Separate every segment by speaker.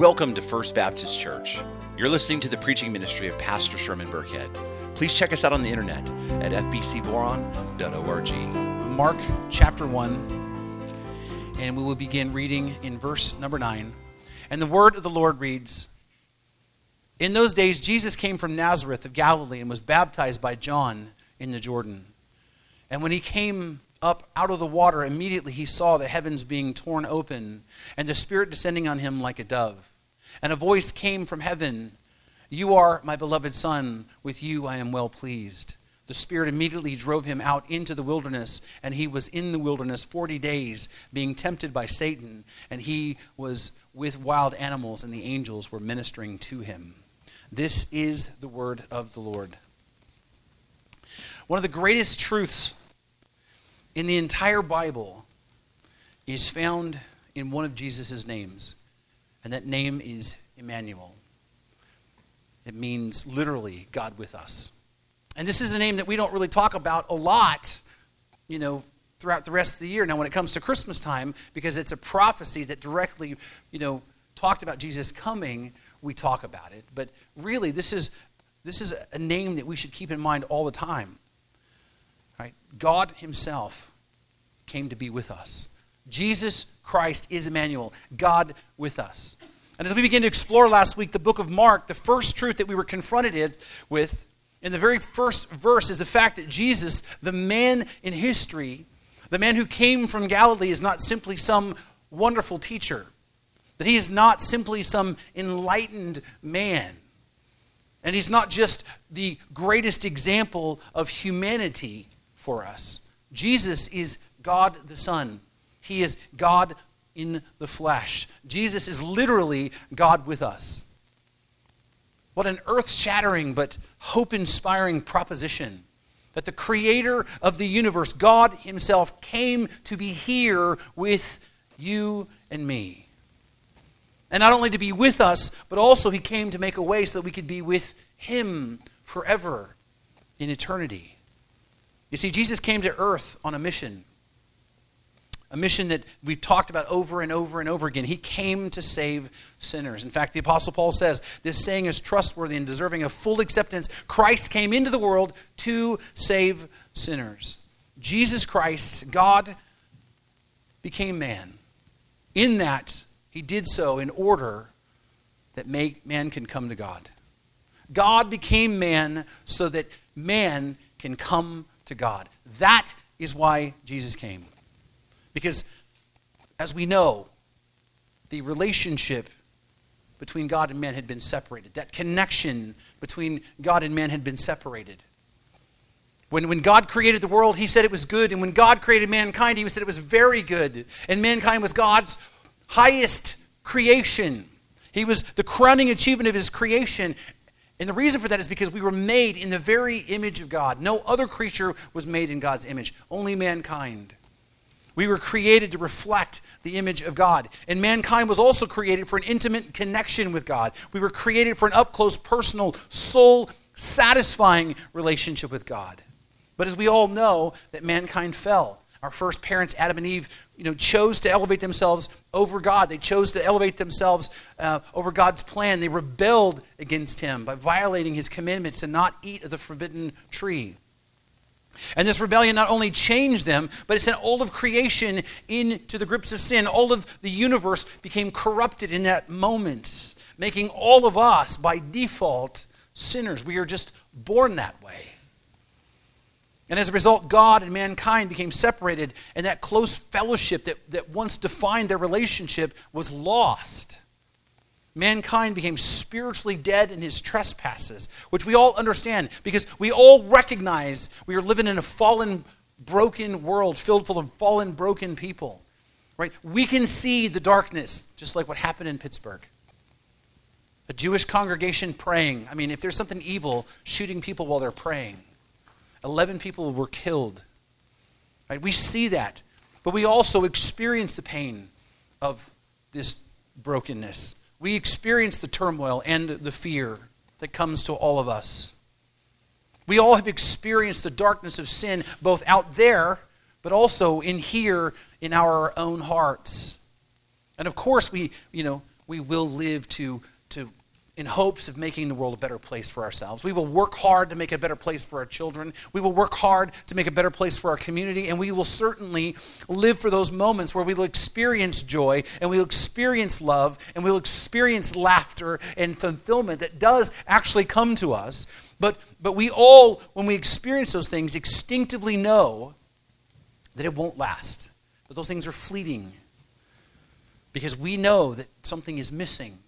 Speaker 1: Welcome to First Baptist Church. You're listening to the preaching ministry of Pastor Sherman Burkhead. Please check us out on the internet at fbcboron.org.
Speaker 2: Mark chapter 1, and we will begin reading in verse number 9. And the word of the Lord reads In those days, Jesus came from Nazareth of Galilee and was baptized by John in the Jordan. And when he came up out of the water, immediately he saw the heavens being torn open and the Spirit descending on him like a dove. And a voice came from heaven You are my beloved Son, with you I am well pleased. The Spirit immediately drove him out into the wilderness, and he was in the wilderness forty days, being tempted by Satan, and he was with wild animals, and the angels were ministering to him. This is the word of the Lord. One of the greatest truths in the entire Bible is found in one of Jesus' names and that name is Emmanuel. It means literally God with us. And this is a name that we don't really talk about a lot, you know, throughout the rest of the year. Now, when it comes to Christmas time, because it's a prophecy that directly, you know, talked about Jesus coming, we talk about it. But really, this is this is a name that we should keep in mind all the time. Right? God Himself came to be with us. Jesus Christ is Emmanuel, God with us. And as we began to explore last week the book of Mark, the first truth that we were confronted with in the very first verse is the fact that Jesus, the man in history, the man who came from Galilee, is not simply some wonderful teacher, that he is not simply some enlightened man. And he's not just the greatest example of humanity for us. Jesus is God the Son, he is God in the flesh. Jesus is literally God with us. What an earth shattering but hope inspiring proposition that the creator of the universe, God Himself, came to be here with you and me. And not only to be with us, but also He came to make a way so that we could be with Him forever in eternity. You see, Jesus came to earth on a mission a mission that we've talked about over and over and over again. He came to save sinners. In fact, the Apostle Paul says this saying is trustworthy and deserving of full acceptance. Christ came into the world to save sinners. Jesus Christ, God, became man. In that, he did so in order that man can come to God. God became man so that man can come to God. That is why Jesus came. Because, as we know, the relationship between God and man had been separated. That connection between God and man had been separated. When, when God created the world, he said it was good. And when God created mankind, he said it was very good. And mankind was God's highest creation. He was the crowning achievement of his creation. And the reason for that is because we were made in the very image of God. No other creature was made in God's image, only mankind. We were created to reflect the image of God. And mankind was also created for an intimate connection with God. We were created for an up close, personal, soul satisfying relationship with God. But as we all know, that mankind fell. Our first parents, Adam and Eve, you know, chose to elevate themselves over God. They chose to elevate themselves uh, over God's plan. They rebelled against Him by violating His commandments and not eat of the forbidden tree. And this rebellion not only changed them, but it sent all of creation into the grips of sin. All of the universe became corrupted in that moment, making all of us, by default, sinners. We are just born that way. And as a result, God and mankind became separated, and that close fellowship that, that once defined their relationship was lost mankind became spiritually dead in his trespasses, which we all understand because we all recognize we are living in a fallen, broken world filled full of fallen, broken people. Right? We can see the darkness, just like what happened in Pittsburgh. A Jewish congregation praying. I mean, if there's something evil, shooting people while they're praying. 11 people were killed. Right? We see that. But we also experience the pain of this brokenness we experience the turmoil and the fear that comes to all of us. We all have experienced the darkness of sin, both out there, but also in here in our own hearts. And of course, we, you know, we will live to, in hopes of making the world a better place for ourselves. We will work hard to make a better place for our children. We will work hard to make a better place for our community. And we will certainly live for those moments where we will experience joy and we will experience love and we will experience laughter and fulfillment that does actually come to us. But, but we all, when we experience those things, instinctively know that it won't last, that those things are fleeting. Because we know that something is missing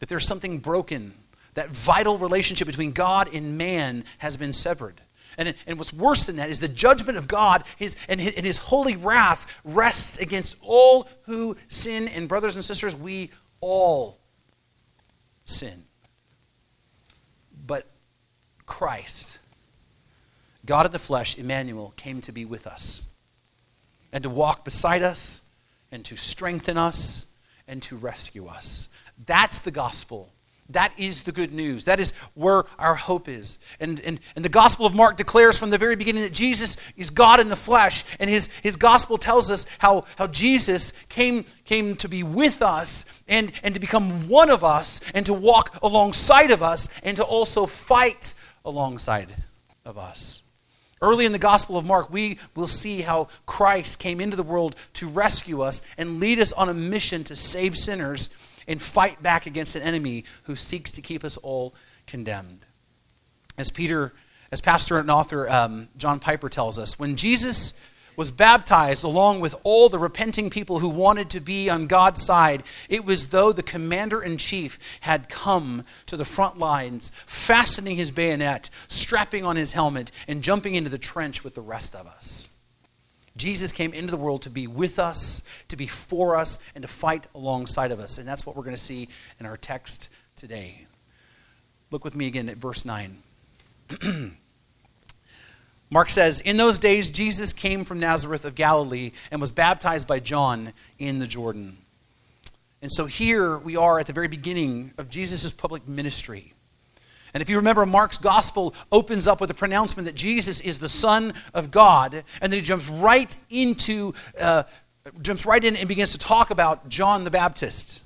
Speaker 2: that there's something broken. That vital relationship between God and man has been severed. And, and what's worse than that is the judgment of God his, and, his, and his holy wrath rests against all who sin. And, brothers and sisters, we all sin. But Christ, God in the flesh, Emmanuel, came to be with us and to walk beside us and to strengthen us and to rescue us. That's the gospel. That is the good news. That is where our hope is. And, and, and the Gospel of Mark declares from the very beginning that Jesus is God in the flesh. And his, his gospel tells us how, how Jesus came, came to be with us and, and to become one of us and to walk alongside of us and to also fight alongside of us. Early in the Gospel of Mark, we will see how Christ came into the world to rescue us and lead us on a mission to save sinners and fight back against an enemy who seeks to keep us all condemned. As Peter, as pastor and author um, John Piper tells us, when Jesus was baptized along with all the repenting people who wanted to be on God's side, it was though the commander in chief had come to the front lines, fastening his bayonet, strapping on his helmet, and jumping into the trench with the rest of us. Jesus came into the world to be with us, to be for us, and to fight alongside of us. And that's what we're going to see in our text today. Look with me again at verse 9. Mark says, In those days, Jesus came from Nazareth of Galilee and was baptized by John in the Jordan. And so here we are at the very beginning of Jesus' public ministry. And if you remember, Mark's gospel opens up with a pronouncement that Jesus is the Son of God, and then he jumps right into, uh, jumps right in and begins to talk about John the Baptist.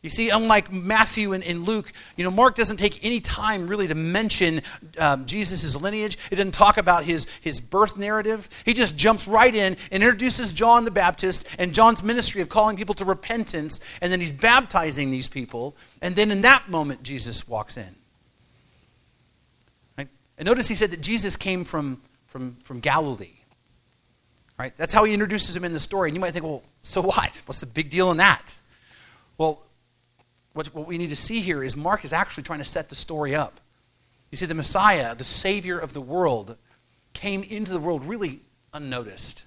Speaker 2: You see, unlike Matthew and, and Luke, you know, Mark doesn't take any time really to mention um, Jesus' lineage. It doesn't talk about his, his birth narrative. He just jumps right in and introduces John the Baptist and John's ministry of calling people to repentance, and then he's baptizing these people. And then in that moment, Jesus walks in. And notice he said that Jesus came from, from, from Galilee. Right? That's how he introduces him in the story. And you might think, well, so what? What's the big deal in that? Well, what, what we need to see here is Mark is actually trying to set the story up. You see, the Messiah, the Savior of the world, came into the world really unnoticed.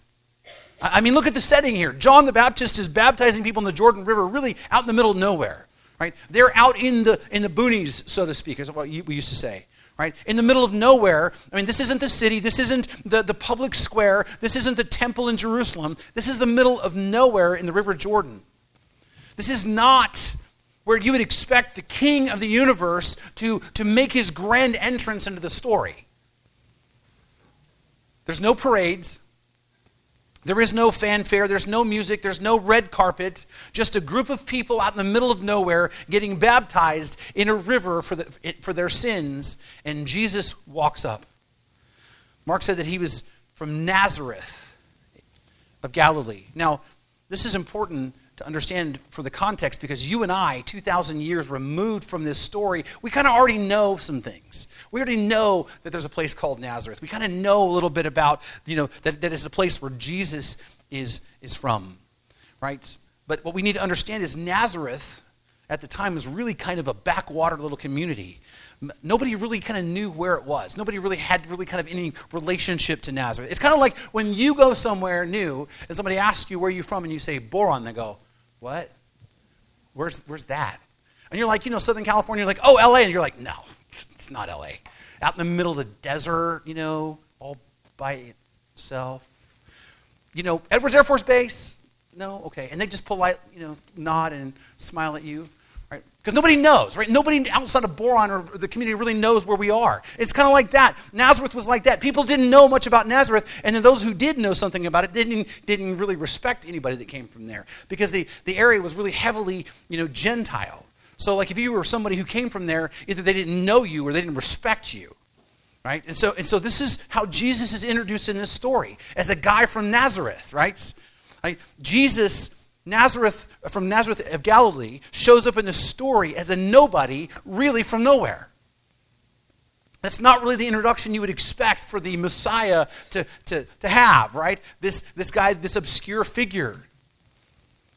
Speaker 2: I mean, look at the setting here. John the Baptist is baptizing people in the Jordan River, really out in the middle of nowhere. Right? They're out in the in the boonies, so to speak, is what we used to say right? In the middle of nowhere. I mean, this isn't the city. This isn't the, the public square. This isn't the temple in Jerusalem. This is the middle of nowhere in the River Jordan. This is not where you would expect the king of the universe to, to make his grand entrance into the story. There's no parades. There is no fanfare, there's no music, there's no red carpet, just a group of people out in the middle of nowhere getting baptized in a river for, the, for their sins, and Jesus walks up. Mark said that he was from Nazareth of Galilee. Now, this is important to understand for the context because you and I, 2,000 years removed from this story, we kind of already know some things. We already know that there's a place called Nazareth. We kind of know a little bit about, you know, that, that is a place where Jesus is, is from, right? But what we need to understand is Nazareth at the time was really kind of a backwater little community. Nobody really kind of knew where it was. Nobody really had really kind of any relationship to Nazareth. It's kind of like when you go somewhere new and somebody asks you where you're from and you say Boron, they go, What? Where's, where's that? And you're like, you know, Southern California, you're like, oh, LA. And you're like, no, it's not LA. Out in the middle of the desert, you know, all by itself. You know, Edwards Air Force Base? No? Okay. And they just polite, you know, nod and smile at you. Because nobody knows, right? Nobody outside of Boron or the community really knows where we are. It's kind of like that. Nazareth was like that. People didn't know much about Nazareth, and then those who did know something about it didn't, didn't really respect anybody that came from there because the, the area was really heavily, you know, Gentile. So, like, if you were somebody who came from there, either they didn't know you or they didn't respect you, right? And so, and so this is how Jesus is introduced in this story as a guy from Nazareth, right? Like, Jesus Nazareth, from Nazareth of Galilee, shows up in the story as a nobody, really from nowhere. That's not really the introduction you would expect for the Messiah to, to, to have, right? This, this guy, this obscure figure.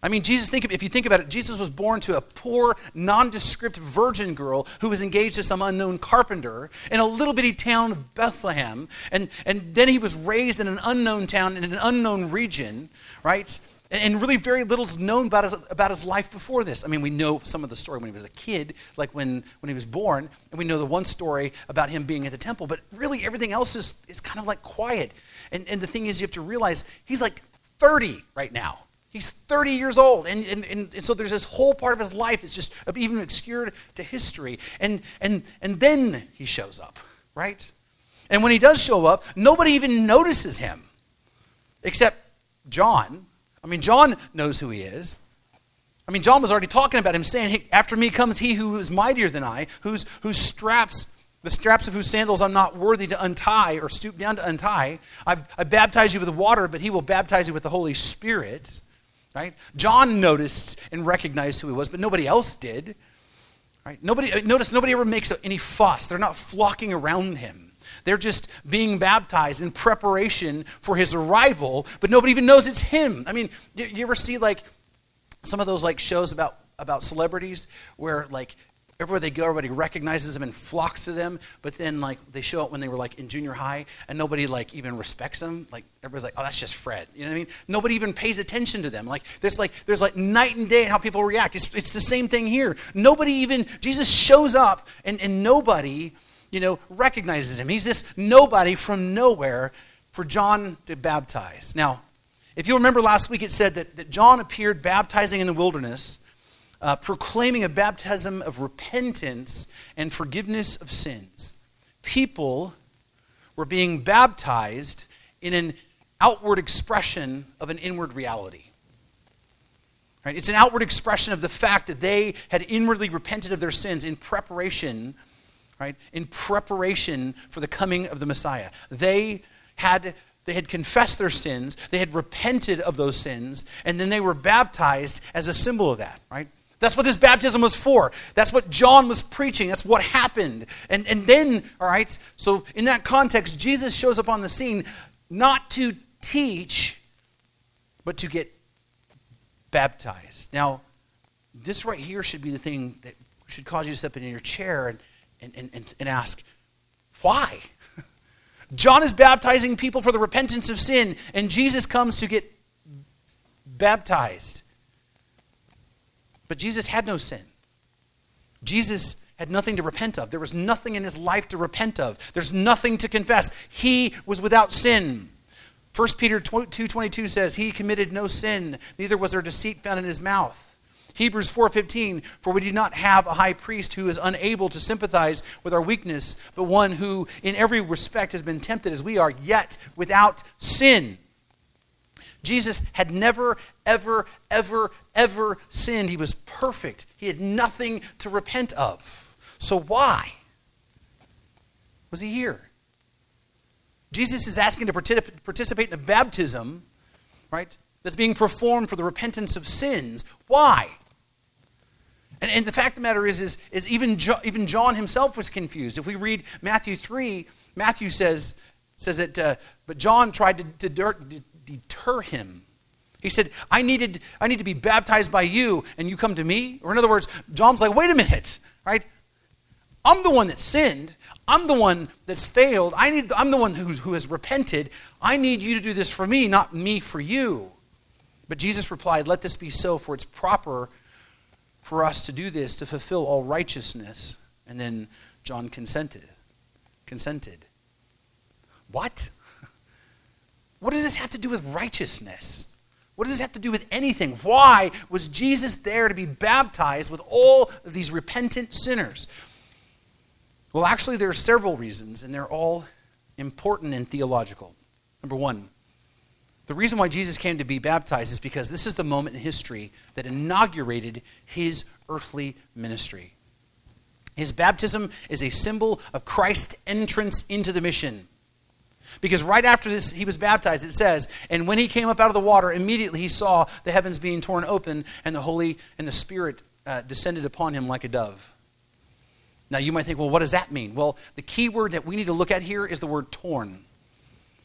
Speaker 2: I mean, Jesus, think if you think about it, Jesus was born to a poor, nondescript virgin girl who was engaged to some unknown carpenter in a little bitty town of Bethlehem. And, and then he was raised in an unknown town in an unknown region, right? And really, very little is known about his, about his life before this. I mean, we know some of the story when he was a kid, like when, when he was born, and we know the one story about him being at the temple, but really everything else is, is kind of like quiet. And, and the thing is, you have to realize he's like 30 right now. He's 30 years old. And, and, and, and so there's this whole part of his life that's just even obscured to history. And, and, and then he shows up, right? And when he does show up, nobody even notices him except John I mean, John knows who he is. I mean, John was already talking about him, saying, hey, After me comes he who is mightier than I, whose, whose straps, the straps of whose sandals I'm not worthy to untie or stoop down to untie. I, I baptize you with water, but he will baptize you with the Holy Spirit. Right? John noticed and recognized who he was, but nobody else did. Right? Nobody, uh, notice nobody ever makes any fuss. They're not flocking around him. They're just being baptized in preparation for his arrival, but nobody even knows it's him. I mean, you, you ever see like some of those like shows about about celebrities where like everywhere they go, everybody recognizes them and flocks to them. But then, like, they show up when they were like in junior high, and nobody like even respects them. Like, everybody's like, "Oh, that's just Fred." You know what I mean? Nobody even pays attention to them. Like, there's like there's like night and day in how people react. It's it's the same thing here. Nobody even Jesus shows up, and and nobody you know, recognizes him. He's this nobody from nowhere for John to baptize. Now, if you remember last week, it said that, that John appeared baptizing in the wilderness, uh, proclaiming a baptism of repentance and forgiveness of sins. People were being baptized in an outward expression of an inward reality. Right? It's an outward expression of the fact that they had inwardly repented of their sins in preparation right, in preparation for the coming of the Messiah. They had, they had confessed their sins, they had repented of those sins, and then they were baptized as a symbol of that, right? That's what this baptism was for. That's what John was preaching. That's what happened. And, and then, all right, so in that context, Jesus shows up on the scene not to teach, but to get baptized. Now, this right here should be the thing that should cause you to step in your chair and, and, and, and ask, why? John is baptizing people for the repentance of sin, and Jesus comes to get baptized. But Jesus had no sin. Jesus had nothing to repent of. There was nothing in his life to repent of. There's nothing to confess. He was without sin. 1 Peter 2:22 says, "He committed no sin, neither was there deceit found in his mouth." Hebrews 4:15 For we do not have a high priest who is unable to sympathize with our weakness, but one who in every respect has been tempted as we are, yet without sin. Jesus had never ever ever ever sinned. He was perfect. He had nothing to repent of. So why was he here? Jesus is asking to participate in a baptism, right? That's being performed for the repentance of sins. Why? And, and the fact of the matter is, is, is even, jo- even John himself was confused. If we read Matthew 3, Matthew says, says that, uh, but John tried to, deter, deter him. He said, I, needed, I need to be baptized by you, and you come to me? Or in other words, John's like, wait a minute, right? I'm the one that sinned. I'm the one that's failed. I need, I'm the one who's, who has repented. I need you to do this for me, not me for you. But Jesus replied, Let this be so, for it's proper for us to do this to fulfill all righteousness. And then John consented. Consented. What? What does this have to do with righteousness? What does this have to do with anything? Why was Jesus there to be baptized with all of these repentant sinners? Well, actually, there are several reasons, and they're all important and theological. Number one, the reason why Jesus came to be baptized is because this is the moment in history that inaugurated his earthly ministry. His baptism is a symbol of Christ's entrance into the mission. Because right after this, he was baptized, it says, and when he came up out of the water, immediately he saw the heavens being torn open and the Holy and the Spirit uh, descended upon him like a dove. Now you might think, well, what does that mean? Well, the key word that we need to look at here is the word torn.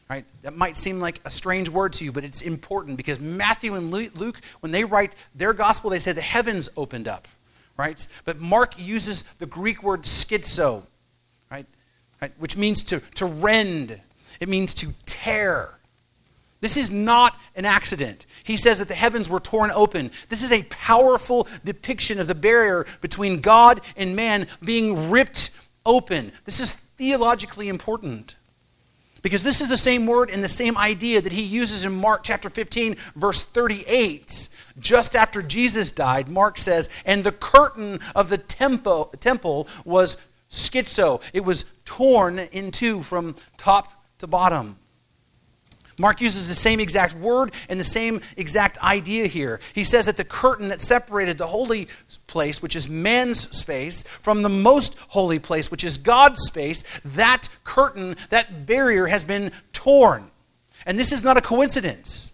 Speaker 2: Right? That might seem like a strange word to you, but it's important because Matthew and Luke, when they write their gospel, they say the heavens opened up. Right? But Mark uses the Greek word schizo, right? right? Which means to, to rend, it means to tear. This is not an accident. He says that the heavens were torn open. This is a powerful depiction of the barrier between God and man being ripped open. This is theologically important. Because this is the same word and the same idea that he uses in Mark chapter 15, verse 38. Just after Jesus died, Mark says, and the curtain of the temple, temple was schizo. It was torn in two from top to bottom. Mark uses the same exact word and the same exact idea here. He says that the curtain that separated the holy place, which is man's space, from the most holy place, which is God's space, that curtain, that barrier has been torn. And this is not a coincidence.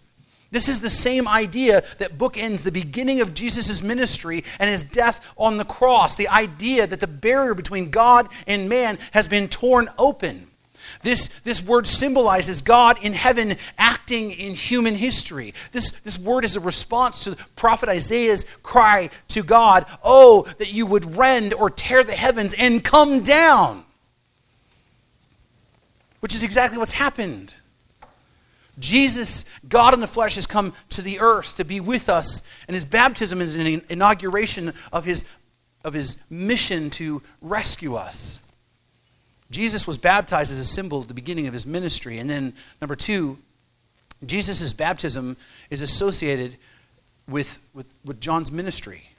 Speaker 2: This is the same idea that bookends the beginning of Jesus' ministry and his death on the cross. The idea that the barrier between God and man has been torn open. This, this word symbolizes God in heaven acting in human history. This, this word is a response to prophet Isaiah's cry to God, Oh, that you would rend or tear the heavens and come down. Which is exactly what's happened. Jesus, God in the flesh, has come to the earth to be with us, and his baptism is an inauguration of his, of his mission to rescue us. Jesus was baptized as a symbol at the beginning of his ministry. And then, number two, Jesus' baptism is associated with, with, with John's ministry.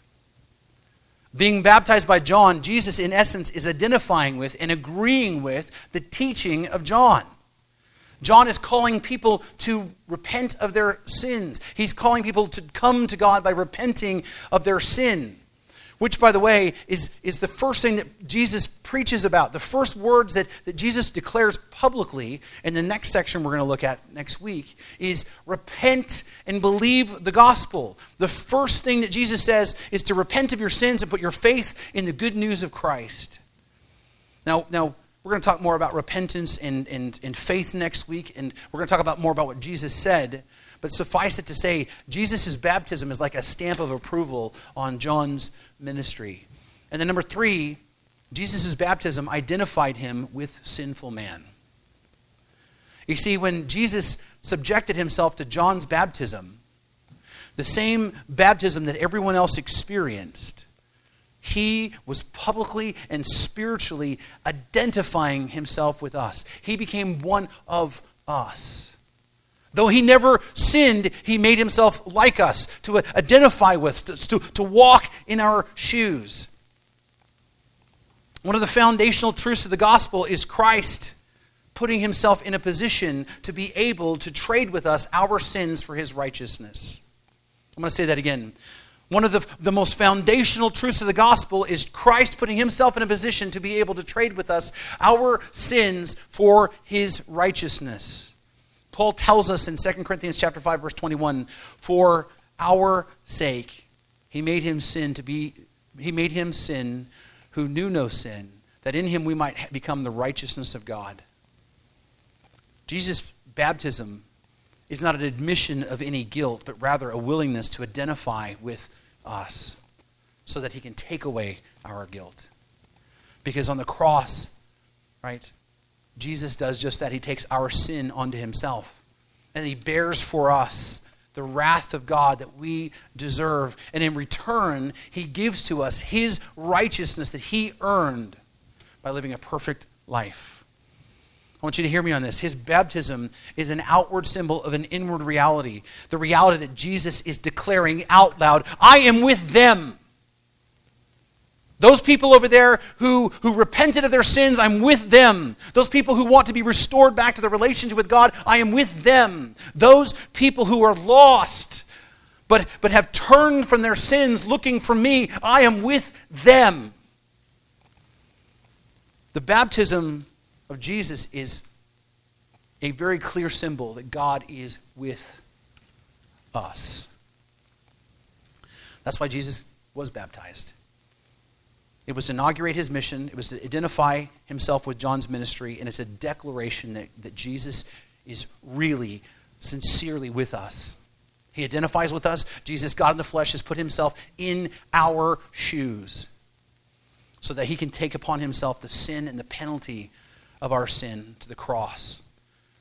Speaker 2: Being baptized by John, Jesus, in essence, is identifying with and agreeing with the teaching of John. John is calling people to repent of their sins. He's calling people to come to God by repenting of their sin which, by the way, is, is the first thing that Jesus preaches about. The first words that, that Jesus declares publicly in the next section we're going to look at next week is repent and believe the gospel. The first thing that Jesus says is to repent of your sins and put your faith in the good news of Christ. Now, now we're going to talk more about repentance and, and, and faith next week, and we're going to talk about more about what Jesus said. But suffice it to say, Jesus' baptism is like a stamp of approval on John's ministry. And then, number three, Jesus' baptism identified him with sinful man. You see, when Jesus subjected himself to John's baptism, the same baptism that everyone else experienced, he was publicly and spiritually identifying himself with us. He became one of us. Though he never sinned, he made himself like us, to identify with, to, to walk in our shoes. One of the foundational truths of the gospel is Christ putting himself in a position to be able to trade with us our sins for his righteousness. I'm going to say that again. One of the, the most foundational truths of the gospel is Christ putting himself in a position to be able to trade with us our sins for his righteousness. Paul tells us in 2 Corinthians chapter 5 verse 21, for our sake he made him sin to be he made him sin who knew no sin, that in him we might become the righteousness of God. Jesus' baptism is not an admission of any guilt, but rather a willingness to identify with us so that he can take away our guilt. Because on the cross, right, Jesus does just that. He takes our sin onto himself. And he bears for us the wrath of God that we deserve. And in return, he gives to us his righteousness that he earned by living a perfect life. I want you to hear me on this. His baptism is an outward symbol of an inward reality. The reality that Jesus is declaring out loud, I am with them. Those people over there who, who repented of their sins, I'm with them. Those people who want to be restored back to the relationship with God, I am with them. Those people who are lost, but, but have turned from their sins looking for me, I am with them. The baptism of Jesus is a very clear symbol that God is with us. That's why Jesus was baptized. It was to inaugurate his mission, it was to identify himself with John's ministry, and it's a declaration that, that Jesus is really, sincerely with us. He identifies with us. Jesus, God in the flesh, has put himself in our shoes so that he can take upon himself the sin and the penalty of our sin to the cross.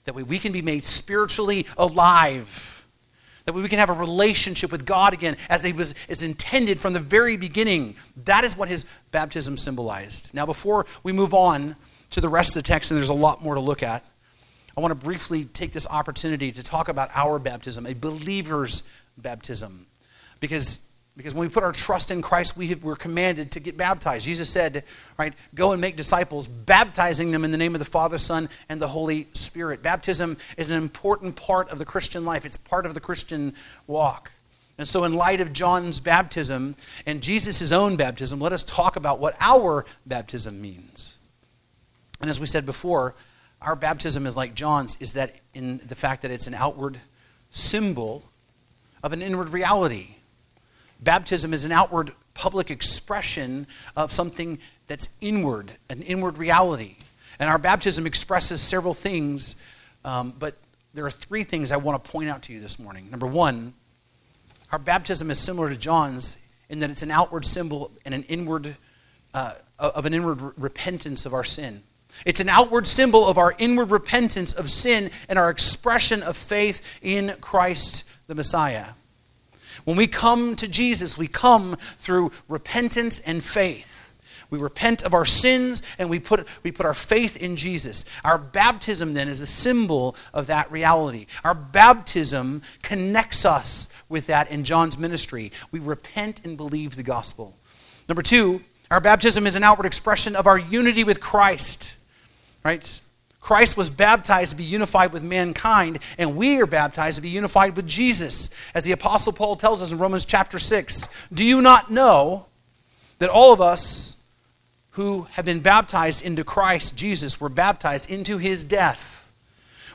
Speaker 2: That way we can be made spiritually alive. That way we can have a relationship with God again as it was is intended from the very beginning. That is what his baptism symbolized. Now, before we move on to the rest of the text, and there's a lot more to look at, I want to briefly take this opportunity to talk about our baptism, a believer's baptism. Because because when we put our trust in Christ, we have, we're commanded to get baptized. Jesus said, right, go and make disciples, baptizing them in the name of the Father, Son, and the Holy Spirit. Baptism is an important part of the Christian life, it's part of the Christian walk. And so, in light of John's baptism and Jesus' own baptism, let us talk about what our baptism means. And as we said before, our baptism is like John's, is that in the fact that it's an outward symbol of an inward reality. Baptism is an outward public expression of something that's inward, an inward reality. And our baptism expresses several things, um, but there are three things I want to point out to you this morning. Number one, our baptism is similar to John's in that it's an outward symbol and an inward uh, of an inward repentance of our sin. It's an outward symbol of our inward repentance of sin and our expression of faith in Christ the Messiah. When we come to Jesus, we come through repentance and faith. We repent of our sins and we put, we put our faith in Jesus. Our baptism then is a symbol of that reality. Our baptism connects us with that in John's ministry. We repent and believe the gospel. Number two, our baptism is an outward expression of our unity with Christ. Right? Christ was baptized to be unified with mankind, and we are baptized to be unified with Jesus. As the Apostle Paul tells us in Romans chapter 6 Do you not know that all of us who have been baptized into Christ Jesus were baptized into his death?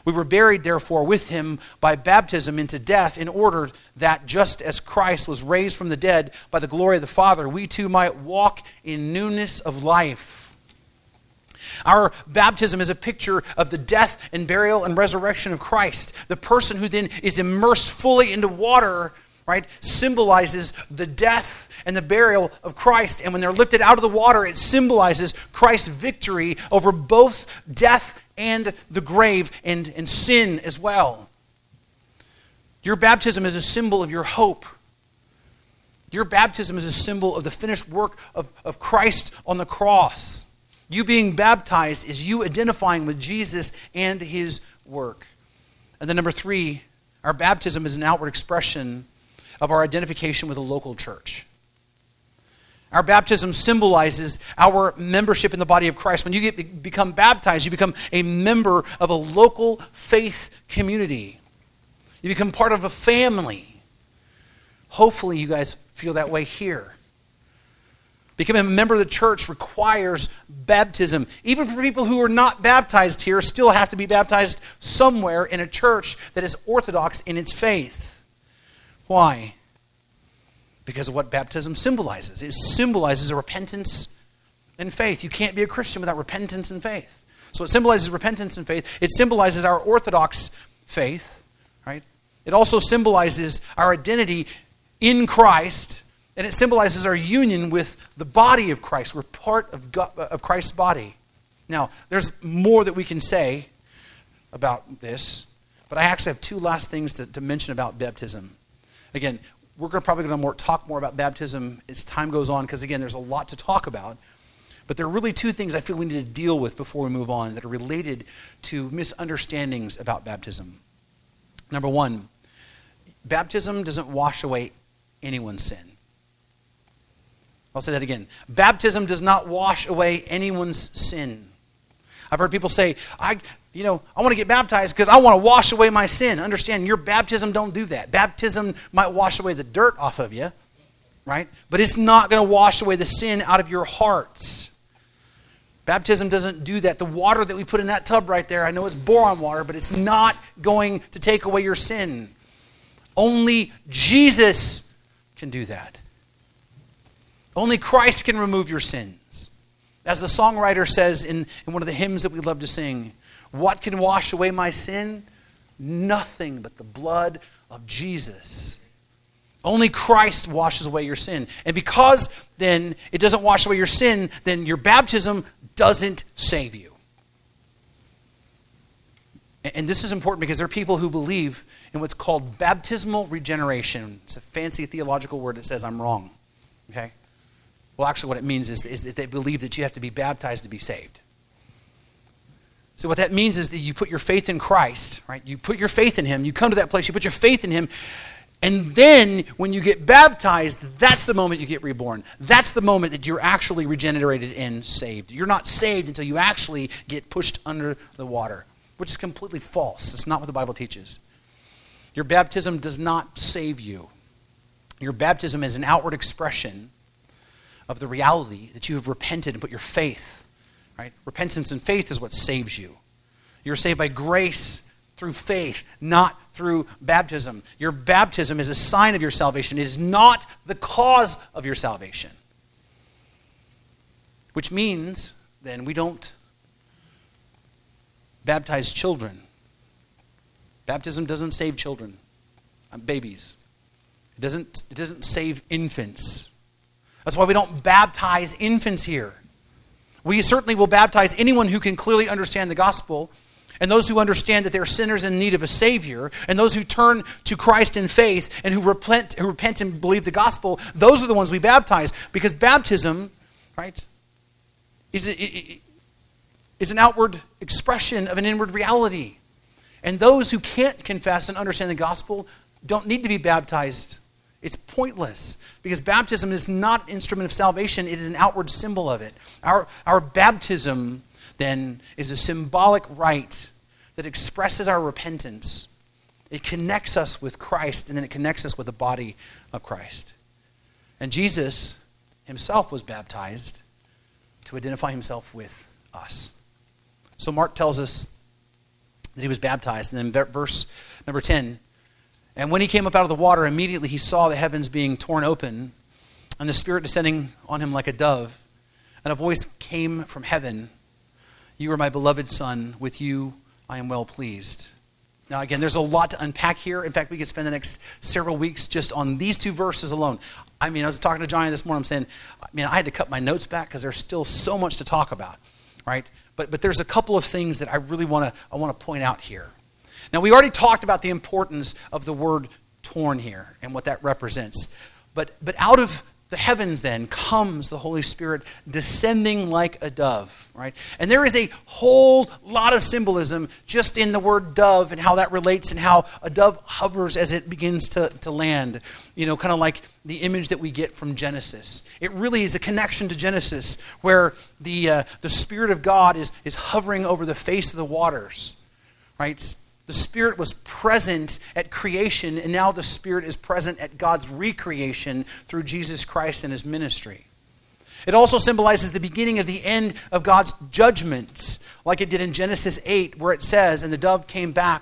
Speaker 2: We were buried, therefore, with him by baptism into death, in order that just as Christ was raised from the dead by the glory of the Father, we too might walk in newness of life. Our baptism is a picture of the death and burial and resurrection of Christ. The person who then is immersed fully into water, right, symbolizes the death and the burial of Christ. And when they're lifted out of the water, it symbolizes Christ's victory over both death and the grave and, and sin as well. Your baptism is a symbol of your hope. Your baptism is a symbol of the finished work of, of Christ on the cross. You being baptized is you identifying with Jesus and his work. And then, number three, our baptism is an outward expression of our identification with a local church. Our baptism symbolizes our membership in the body of Christ. When you get, become baptized, you become a member of a local faith community. You become part of a family. Hopefully, you guys feel that way here. Becoming a member of the church requires baptism. Even for people who are not baptized here, still have to be baptized somewhere in a church that is orthodox in its faith. Why? Because of what baptism symbolizes. It symbolizes a repentance and faith. You can't be a Christian without repentance and faith. So it symbolizes repentance and faith. It symbolizes our orthodox faith, right? It also symbolizes our identity in Christ and it symbolizes our union with the body of Christ. We're part of, God, of Christ's body. Now, there's more that we can say about this, but I actually have two last things to, to mention about baptism. Again, we're gonna, probably going to talk more about baptism as time goes on, because again, there's a lot to talk about. But there are really two things I feel we need to deal with before we move on that are related to misunderstandings about baptism. Number one, baptism doesn't wash away anyone's sin. I'll say that again. Baptism does not wash away anyone's sin. I've heard people say, I, you know, I want to get baptized because I want to wash away my sin. Understand, your baptism don't do that. Baptism might wash away the dirt off of you, right? But it's not going to wash away the sin out of your hearts. Baptism doesn't do that. The water that we put in that tub right there, I know it's boron water, but it's not going to take away your sin. Only Jesus can do that. Only Christ can remove your sins. As the songwriter says in, in one of the hymns that we love to sing, what can wash away my sin? Nothing but the blood of Jesus. Only Christ washes away your sin. And because then it doesn't wash away your sin, then your baptism doesn't save you. And this is important because there are people who believe in what's called baptismal regeneration. It's a fancy theological word that says I'm wrong. Okay? Well, actually, what it means is, is that they believe that you have to be baptized to be saved. So, what that means is that you put your faith in Christ, right? You put your faith in Him. You come to that place, you put your faith in Him. And then, when you get baptized, that's the moment you get reborn. That's the moment that you're actually regenerated and saved. You're not saved until you actually get pushed under the water, which is completely false. That's not what the Bible teaches. Your baptism does not save you. Your baptism is an outward expression of the reality that you have repented and put your faith, right? Repentance and faith is what saves you. You're saved by grace through faith, not through baptism. Your baptism is a sign of your salvation, it is not the cause of your salvation. Which means, then, we don't baptize children. Baptism doesn't save children, uh, babies. It doesn't, it doesn't save infants. That's why we don't baptize infants here. We certainly will baptize anyone who can clearly understand the gospel, and those who understand that they're sinners in need of a Savior, and those who turn to Christ in faith and who repent, who repent and believe the gospel, those are the ones we baptize. Because baptism, right, is, is an outward expression of an inward reality. And those who can't confess and understand the gospel don't need to be baptized it's pointless because baptism is not an instrument of salvation, it is an outward symbol of it. Our, our baptism, then, is a symbolic rite that expresses our repentance. It connects us with Christ, and then it connects us with the body of Christ. And Jesus himself was baptized to identify himself with us. So Mark tells us that he was baptized. And then verse number 10 and when he came up out of the water, immediately he saw the heavens being torn open and the Spirit descending on him like a dove. And a voice came from heaven You are my beloved Son. With you I am well pleased. Now, again, there's a lot to unpack here. In fact, we could spend the next several weeks just on these two verses alone. I mean, I was talking to Johnny this morning. I'm saying, I mean, I had to cut my notes back because there's still so much to talk about, right? But, but there's a couple of things that I really want to I want to point out here. Now, we already talked about the importance of the word torn here and what that represents. But, but out of the heavens then comes the Holy Spirit descending like a dove, right? And there is a whole lot of symbolism just in the word dove and how that relates and how a dove hovers as it begins to, to land. You know, kind of like the image that we get from Genesis. It really is a connection to Genesis where the, uh, the Spirit of God is, is hovering over the face of the waters, right? The Spirit was present at creation, and now the Spirit is present at God's recreation through Jesus Christ and his ministry. It also symbolizes the beginning of the end of God's judgments, like it did in Genesis 8, where it says, And the dove came back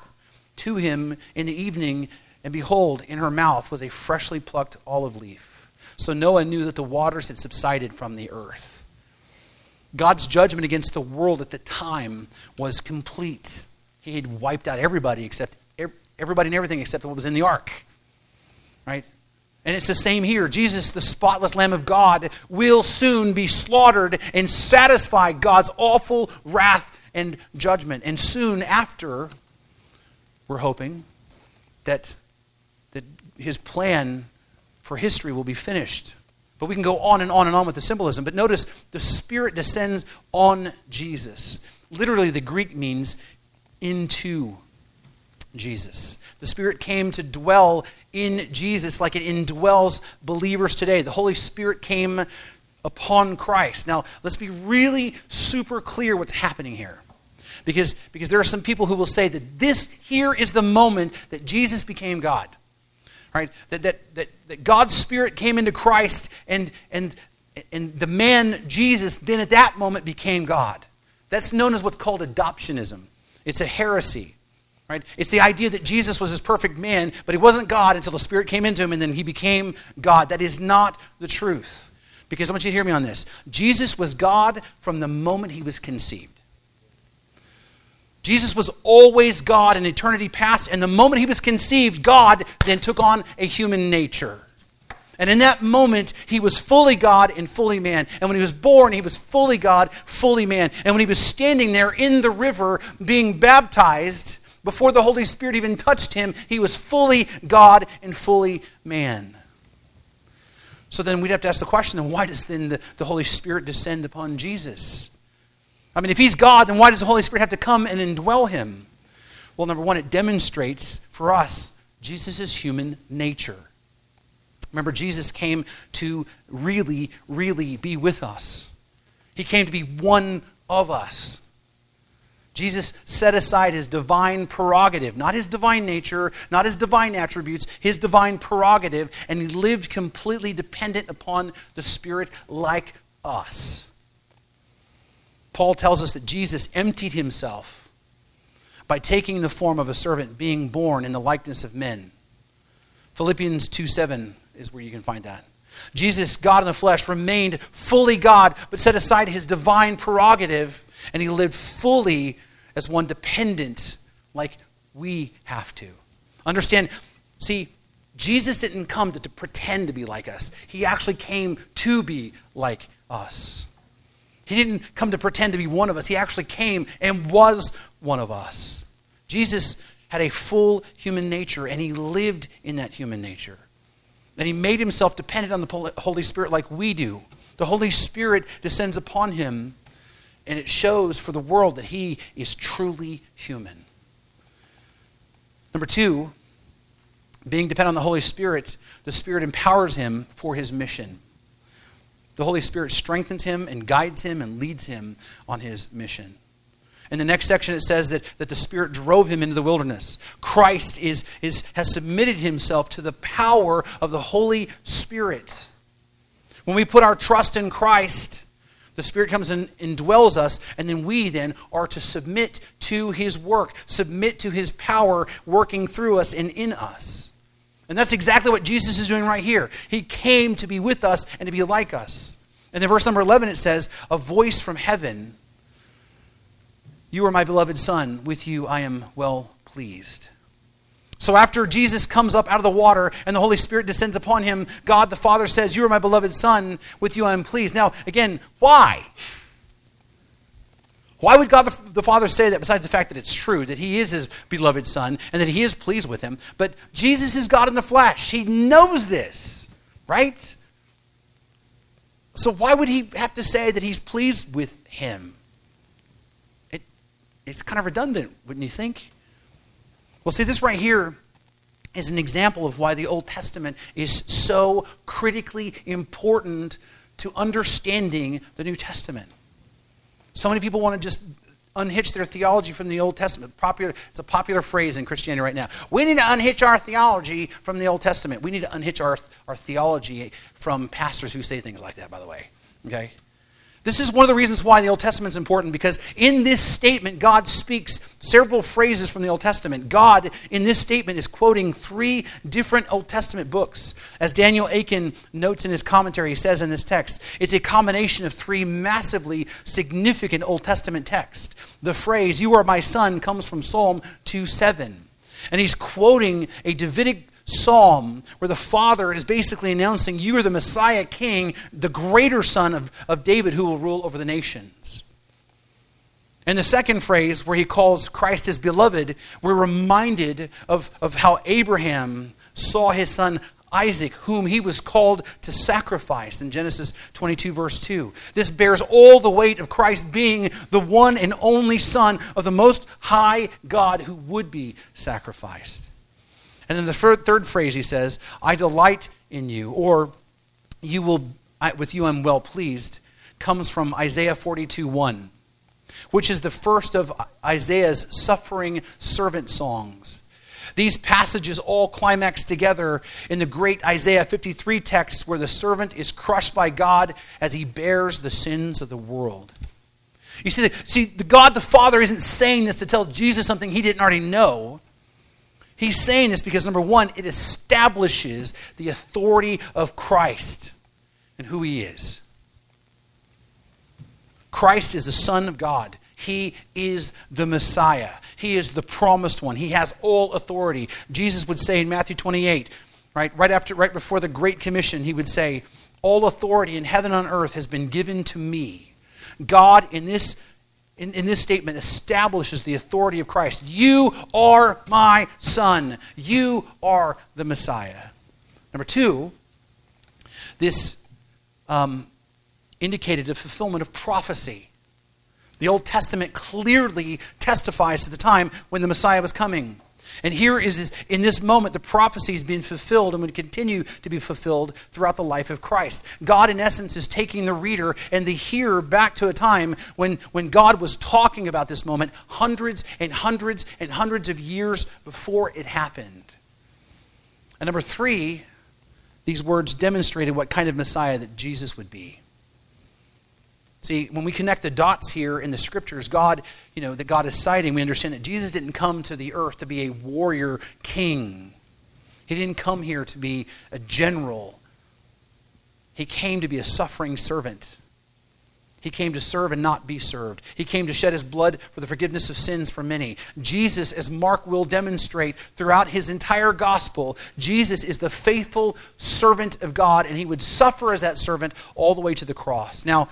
Speaker 2: to him in the evening, and behold, in her mouth was a freshly plucked olive leaf. So Noah knew that the waters had subsided from the earth. God's judgment against the world at the time was complete. He had wiped out everybody except everybody and everything except what was in the ark. Right? And it's the same here. Jesus, the spotless Lamb of God, will soon be slaughtered and satisfy God's awful wrath and judgment. And soon after, we're hoping that, that his plan for history will be finished. But we can go on and on and on with the symbolism. But notice the Spirit descends on Jesus. Literally, the Greek means into Jesus. The Spirit came to dwell in Jesus like it indwells believers today. The Holy Spirit came upon Christ. Now, let's be really super clear what's happening here. Because, because there are some people who will say that this here is the moment that Jesus became God. Right? That, that, that, that God's Spirit came into Christ and, and, and the man Jesus then at that moment became God. That's known as what's called adoptionism. It's a heresy. Right? It's the idea that Jesus was his perfect man, but he wasn't God until the Spirit came into him and then he became God. That is not the truth. Because I want you to hear me on this. Jesus was God from the moment he was conceived. Jesus was always God in eternity past, and the moment he was conceived, God then took on a human nature. And in that moment, he was fully God and fully man. And when he was born, he was fully God, fully man. And when he was standing there in the river being baptized, before the Holy Spirit even touched him, he was fully God and fully man. So then we'd have to ask the question then why does then the, the Holy Spirit descend upon Jesus? I mean, if he's God, then why does the Holy Spirit have to come and indwell him? Well, number one, it demonstrates for us Jesus' human nature. Remember, Jesus came to really, really be with us. He came to be one of us. Jesus set aside his divine prerogative, not his divine nature, not his divine attributes, his divine prerogative, and he lived completely dependent upon the Spirit like us. Paul tells us that Jesus emptied himself by taking the form of a servant, being born in the likeness of men. Philippians 2 7 is where you can find that. Jesus, God in the flesh, remained fully God, but set aside his divine prerogative, and he lived fully as one dependent like we have to. Understand, see, Jesus didn't come to, to pretend to be like us, he actually came to be like us. He didn't come to pretend to be one of us. He actually came and was one of us. Jesus had a full human nature, and he lived in that human nature. And he made himself dependent on the Holy Spirit like we do. The Holy Spirit descends upon him, and it shows for the world that he is truly human. Number two, being dependent on the Holy Spirit, the Spirit empowers him for his mission. The Holy Spirit strengthens him and guides him and leads him on his mission. In the next section, it says that, that the Spirit drove him into the wilderness. Christ is, is, has submitted himself to the power of the Holy Spirit. When we put our trust in Christ, the Spirit comes and indwells us, and then we then are to submit to His work, submit to His power working through us and in us. And that's exactly what Jesus is doing right here. He came to be with us and to be like us. And then verse number 11 it says, A voice from heaven, You are my beloved Son, with you I am well pleased. So after Jesus comes up out of the water and the Holy Spirit descends upon him, God the Father says, You are my beloved Son, with you I am pleased. Now, again, why? Why would God the, the, Father say that besides the fact that it's true, that He is His beloved Son and that He is pleased with Him? But Jesus is God in the flesh. He knows this, right? So why would He have to say that He's pleased with Him? It, it's kind of redundant, wouldn't you think? Well, see, this right here is an example of why the Old Testament is so critically important to understanding the New Testament. So many people want to just unhitch their theology from the Old Testament. Popular, it's a popular phrase in Christianity right now. We need to unhitch our theology from the Old Testament. We need to unhitch our, our theology from pastors who say things like that, by the way. Okay? This is one of the reasons why the Old Testament is important because in this statement, God speaks several phrases from the Old Testament. God, in this statement, is quoting three different Old Testament books. As Daniel Akin notes in his commentary, he says in this text, it's a combination of three massively significant Old Testament texts. The phrase, You are my son, comes from Psalm 2 7. And he's quoting a Davidic psalm where the father is basically announcing, You are the Messiah King, the greater son of, of David who will rule over the nations. And the second phrase, where he calls Christ his beloved, we're reminded of, of how Abraham saw his son Isaac, whom he was called to sacrifice in Genesis 22, verse 2. This bears all the weight of Christ being the one and only Son of the Most High God who would be sacrificed. And in the third phrase, he says, I delight in you, or you will, I, with you I'm well pleased, comes from Isaiah 42, 1, which is the first of Isaiah's suffering servant songs. These passages all climax together in the great Isaiah 53 text where the servant is crushed by God as he bears the sins of the world. You see, the, see, the God the Father isn't saying this to tell Jesus something he didn't already know. He's saying this because, number one, it establishes the authority of Christ and who he is. Christ is the Son of God. He is the Messiah. He is the promised one. He has all authority. Jesus would say in Matthew 28, right, right after right before the great commission, he would say, "All authority in heaven and on earth has been given to me." God in this in, in this statement establishes the authority of Christ. You are my son. You are the Messiah. Number two, this um, indicated a fulfillment of prophecy. The Old Testament clearly testifies to the time when the Messiah was coming. And here is this, in this moment, the prophecy is being fulfilled and would continue to be fulfilled throughout the life of Christ. God, in essence, is taking the reader and the hearer back to a time when, when God was talking about this moment hundreds and hundreds and hundreds of years before it happened. And number three, these words demonstrated what kind of Messiah that Jesus would be. See, when we connect the dots here in the scriptures, God, you know, that God is citing, we understand that Jesus didn't come to the earth to be a warrior king. He didn't come here to be a general. He came to be a suffering servant. He came to serve and not be served. He came to shed his blood for the forgiveness of sins for many. Jesus, as Mark will demonstrate throughout his entire gospel, Jesus is the faithful servant of God, and he would suffer as that servant all the way to the cross. Now,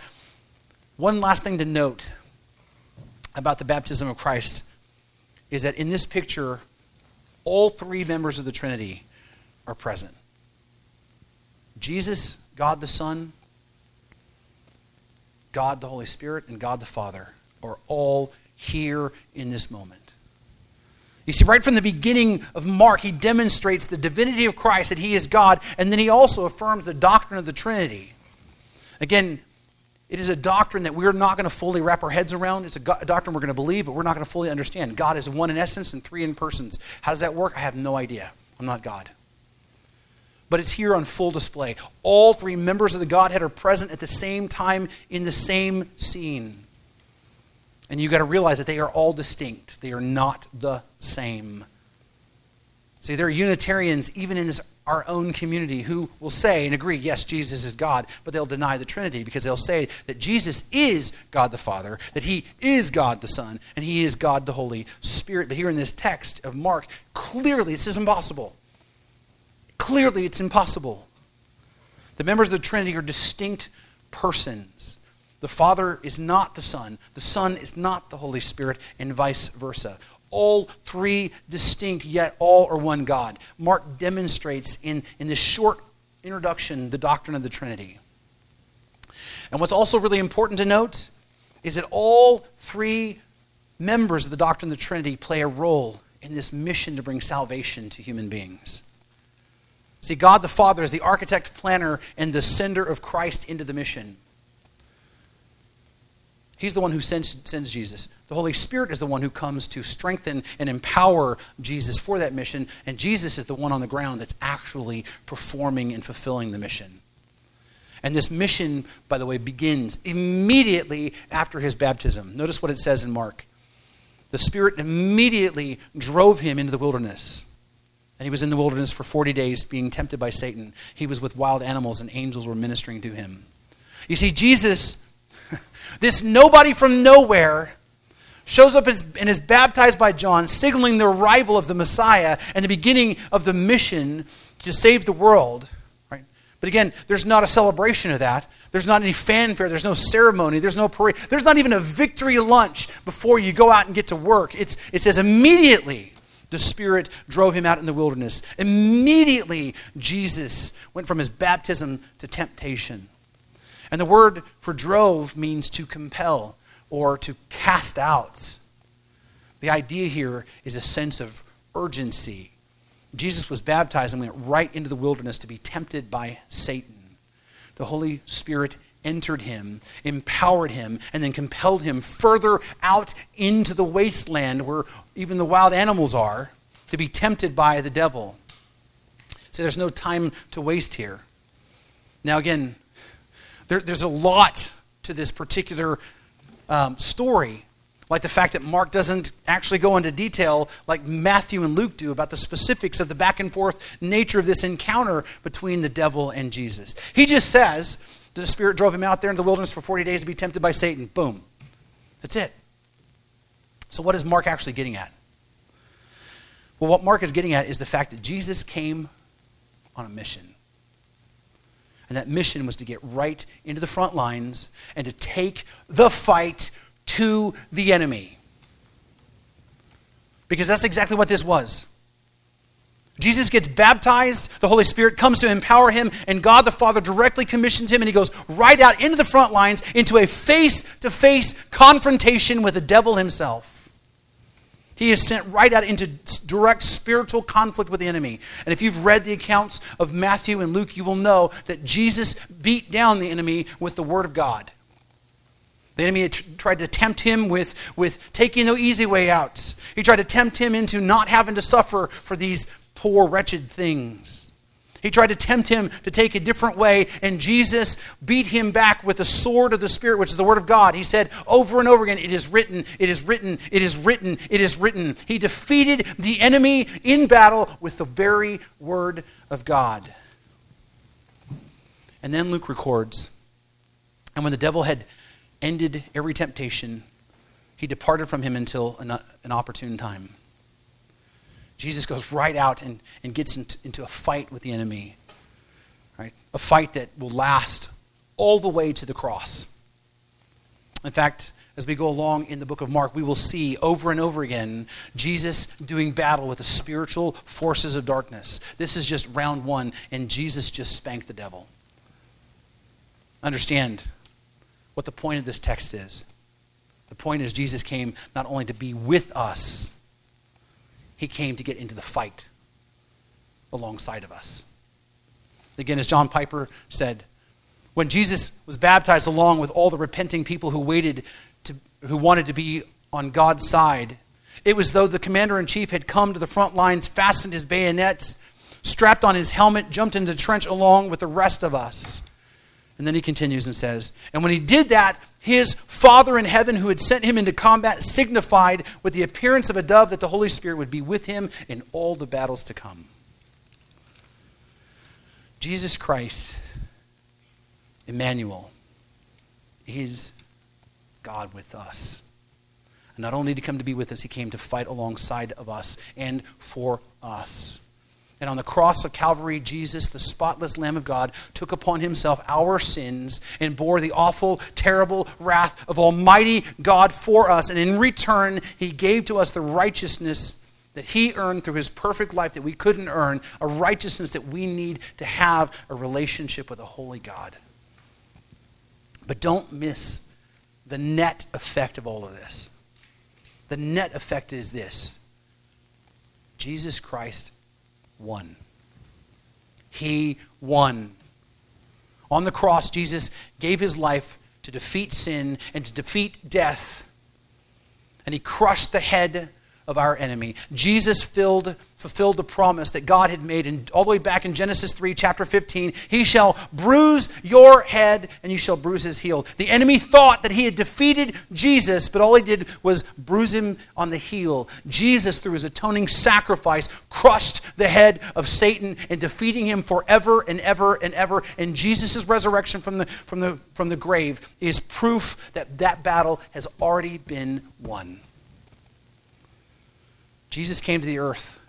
Speaker 2: one last thing to note about the baptism of Christ is that in this picture, all three members of the Trinity are present Jesus, God the Son, God the Holy Spirit, and God the Father are all here in this moment. You see, right from the beginning of Mark, he demonstrates the divinity of Christ, that he is God, and then he also affirms the doctrine of the Trinity. Again, it is a doctrine that we're not going to fully wrap our heads around. It's a, go- a doctrine we're going to believe, but we're not going to fully understand. God is one in essence and three in persons. How does that work? I have no idea. I'm not God. But it's here on full display. All three members of the Godhead are present at the same time in the same scene. And you've got to realize that they are all distinct, they are not the same. See, there are Unitarians even in this our own community who will say and agree, yes, Jesus is God, but they'll deny the Trinity because they'll say that Jesus is God the Father, that He is God the Son, and He is God the Holy Spirit. But here in this text of Mark, clearly this is impossible. Clearly it's impossible. The members of the Trinity are distinct persons. The Father is not the Son, the Son is not the Holy Spirit, and vice versa all three distinct, yet all are one God. Mark demonstrates in, in this short introduction the doctrine of the Trinity. And what's also really important to note is that all three members of the doctrine of the Trinity play a role in this mission to bring salvation to human beings. See, God the Father is the architect, planner, and the sender of Christ into the mission. He's the one who sends, sends Jesus. The Holy Spirit is the one who comes to strengthen and empower Jesus for that mission, and Jesus is the one on the ground that's actually performing and fulfilling the mission. And this mission, by the way, begins immediately after his baptism. Notice what it says in Mark. The Spirit immediately drove him into the wilderness. And he was in the wilderness for 40 days being tempted by Satan. He was with wild animals, and angels were ministering to him. You see, Jesus this nobody from nowhere shows up and is baptized by John, signaling the arrival of the Messiah and the beginning of the mission to save the world. Right? But again, there's not a celebration of that. There's not any fanfare. There's no ceremony. There's no parade. There's not even a victory lunch before you go out and get to work. It's, it says immediately the Spirit drove him out in the wilderness. Immediately, Jesus went from his baptism to temptation. And the word for drove means to compel or to cast out. The idea here is a sense of urgency. Jesus was baptized and went right into the wilderness to be tempted by Satan. The Holy Spirit entered him, empowered him, and then compelled him further out into the wasteland where even the wild animals are to be tempted by the devil. So there's no time to waste here. Now, again, there, there's a lot to this particular um, story, like the fact that Mark doesn't actually go into detail like Matthew and Luke do about the specifics of the back and forth nature of this encounter between the devil and Jesus. He just says that the Spirit drove him out there in the wilderness for 40 days to be tempted by Satan. Boom. That's it. So, what is Mark actually getting at? Well, what Mark is getting at is the fact that Jesus came on a mission. And that mission was to get right into the front lines and to take the fight to the enemy. Because that's exactly what this was. Jesus gets baptized, the Holy Spirit comes to empower him, and God the Father directly commissions him, and he goes right out into the front lines into a face to face confrontation with the devil himself. He is sent right out into direct spiritual conflict with the enemy. And if you've read the accounts of Matthew and Luke, you will know that Jesus beat down the enemy with the Word of God. The enemy tried to tempt him with, with taking the easy way out. He tried to tempt him into not having to suffer for these poor, wretched things. He tried to tempt him to take a different way, and Jesus beat him back with the sword of the Spirit, which is the Word of God. He said over and over again, It is written, it is written, it is written, it is written. He defeated the enemy in battle with the very Word of God. And then Luke records, and when the devil had ended every temptation, he departed from him until an, an opportune time. Jesus goes right out and, and gets into, into a fight with the enemy. Right? A fight that will last all the way to the cross. In fact, as we go along in the book of Mark, we will see over and over again Jesus doing battle with the spiritual forces of darkness. This is just round one, and Jesus just spanked the devil. Understand what the point of this text is. The point is, Jesus came not only to be with us, he came to get into the fight alongside of us. Again, as John Piper said, when Jesus was baptized along with all the repenting people who waited to, who wanted to be on God's side, it was though the commander in chief had come to the front lines, fastened his bayonet, strapped on his helmet, jumped into the trench along with the rest of us. And then he continues and says, And when he did that, his Father in heaven, who had sent him into combat, signified with the appearance of a dove that the Holy Spirit would be with him in all the battles to come. Jesus Christ, Emmanuel, is God with us. And not only he come to be with us, he came to fight alongside of us and for us. And on the cross of Calvary, Jesus, the spotless Lamb of God, took upon himself our sins and bore the awful, terrible wrath of Almighty God for us. And in return, he gave to us the righteousness that he earned through his perfect life that we couldn't earn, a righteousness that we need to have a relationship with a holy God. But don't miss the net effect of all of this. The net effect is this Jesus Christ won. He won. On the cross, Jesus gave his life to defeat sin and to defeat death. And he crushed the head of our enemy. Jesus filled fulfilled the promise that God had made and all the way back in Genesis 3 chapter 15 he shall bruise your head and you shall bruise his heel. The enemy thought that he had defeated Jesus but all he did was bruise him on the heel. Jesus through his atoning sacrifice crushed the head of Satan and defeating him forever and ever and ever and Jesus' resurrection from the from the from the grave is proof that that battle has already been won. Jesus came to the earth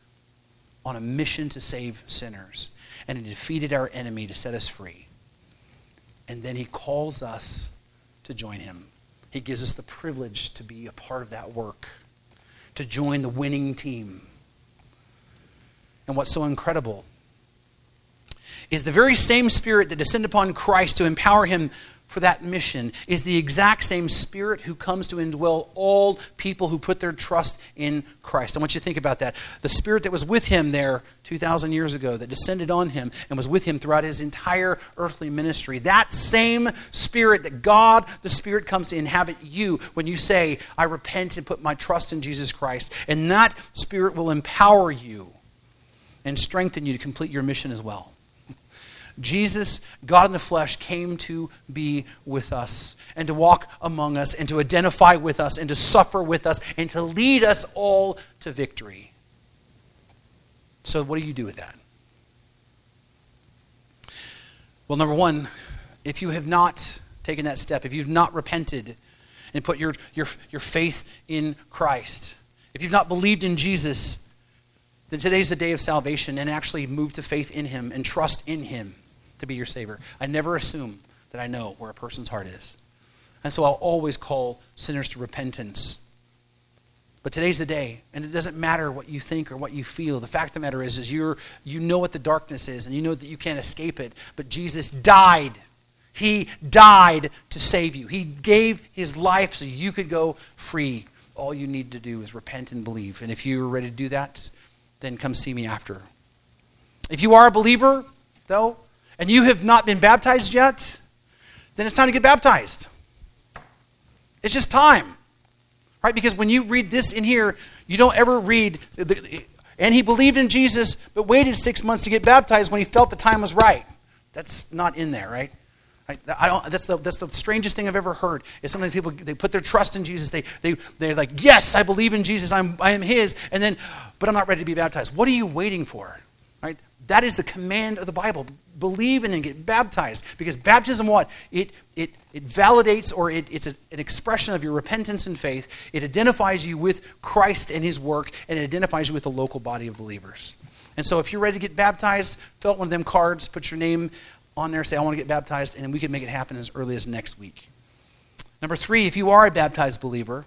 Speaker 2: on a mission to save sinners, and he defeated our enemy to set us free. And then he calls us to join him. He gives us the privilege to be a part of that work, to join the winning team. and what's so incredible is the very same spirit that descended upon Christ to empower him for that mission is the exact same spirit who comes to indwell all people who put their trust in Christ. I want you to think about that. The spirit that was with him there 2,000 years ago, that descended on him and was with him throughout his entire earthly ministry, that same spirit that God, the Spirit, comes to inhabit you when you say, I repent and put my trust in Jesus Christ. And that spirit will empower you and strengthen you to complete your mission as well. Jesus, God in the flesh, came to be with us and to walk among us and to identify with us and to suffer with us and to lead us all to victory. So, what do you do with that? Well, number one, if you have not taken that step, if you've not repented and put your, your, your faith in Christ, if you've not believed in Jesus, then today's the day of salvation and actually move to faith in Him and trust in Him to be your Savior. I never assume that I know where a person's heart is. And so I'll always call sinners to repentance. But today's the day, and it doesn't matter what you think or what you feel. The fact of the matter is, is you're, you know what the darkness is, and you know that you can't escape it. But Jesus died. He died to save you. He gave his life so you could go free. All you need to do is repent and believe. And if you're ready to do that, then come see me after. If you are a believer, though, and you have not been baptized yet, then it's time to get baptized. It's just time. Right? Because when you read this in here, you don't ever read, and he believed in Jesus, but waited six months to get baptized when he felt the time was right. That's not in there, right? That's, the, that's the strangest thing I've ever heard. Is sometimes people they put their trust in Jesus. They, they, they're like, yes, I believe in Jesus. I'm, I am his. And then, but I'm not ready to be baptized. What are you waiting for? Right? That is the command of the Bible believe in and then get baptized. Because baptism, what? It, it, it validates or it, it's a, an expression of your repentance and faith. It identifies you with Christ and his work, and it identifies you with the local body of believers. And so if you're ready to get baptized, fill out one of them cards, put your name on there, say, I want to get baptized, and we can make it happen as early as next week. Number three, if you are a baptized believer,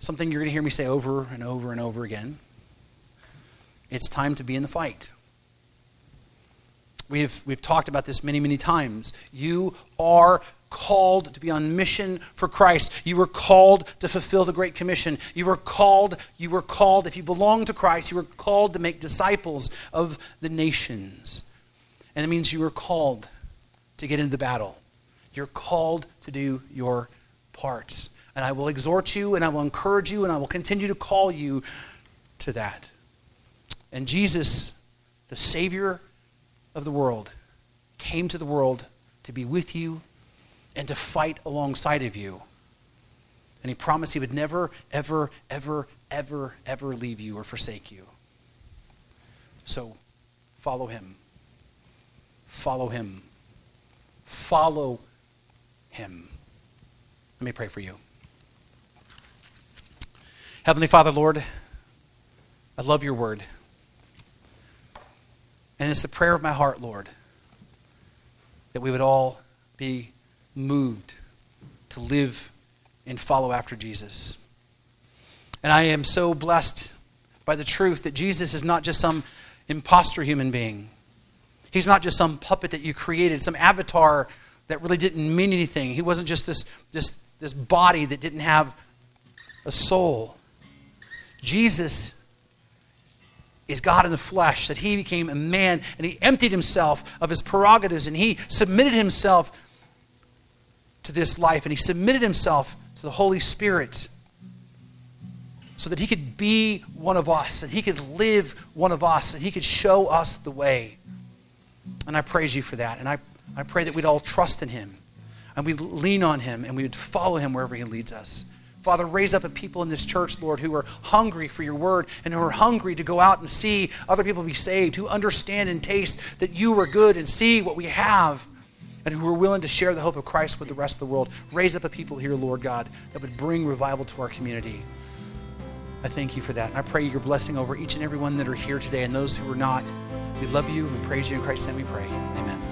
Speaker 2: something you're going to hear me say over and over and over again it's time to be in the fight. We've, we've talked about this many, many times. You are called to be on mission for Christ. You were called to fulfill the Great Commission. You were called, you were called, if you belong to Christ, you were called to make disciples of the nations. And it means you were called to get into the battle. You're called to do your part. And I will exhort you and I will encourage you and I will continue to call you to that. And Jesus, the Savior of the world, came to the world to be with you and to fight alongside of you. And he promised he would never, ever, ever, ever, ever leave you or forsake you. So follow him. Follow him. Follow him. Let me pray for you. Heavenly Father, Lord, I love your word. And it's the prayer of my heart, Lord, that we would all be moved to live and follow after Jesus. And I am so blessed by the truth that Jesus is not just some imposter human being. He's not just some puppet that you created, some avatar that really didn't mean anything. He wasn't just this, this, this body that didn't have a soul. Jesus is God in the flesh, that he became a man and he emptied himself of his prerogatives and he submitted himself to this life and he submitted himself to the Holy Spirit so that he could be one of us and he could live one of us and he could show us the way. And I praise you for that. And I, I pray that we'd all trust in him and we'd lean on him and we would follow him wherever he leads us. Father, raise up a people in this church, Lord, who are hungry for your word and who are hungry to go out and see other people be saved, who understand and taste that you are good and see what we have, and who are willing to share the hope of Christ with the rest of the world. Raise up a people here, Lord God, that would bring revival to our community. I thank you for that. And I pray your blessing over each and every one that are here today and those who are not. We love you. We praise you. In Christ's name we pray. Amen.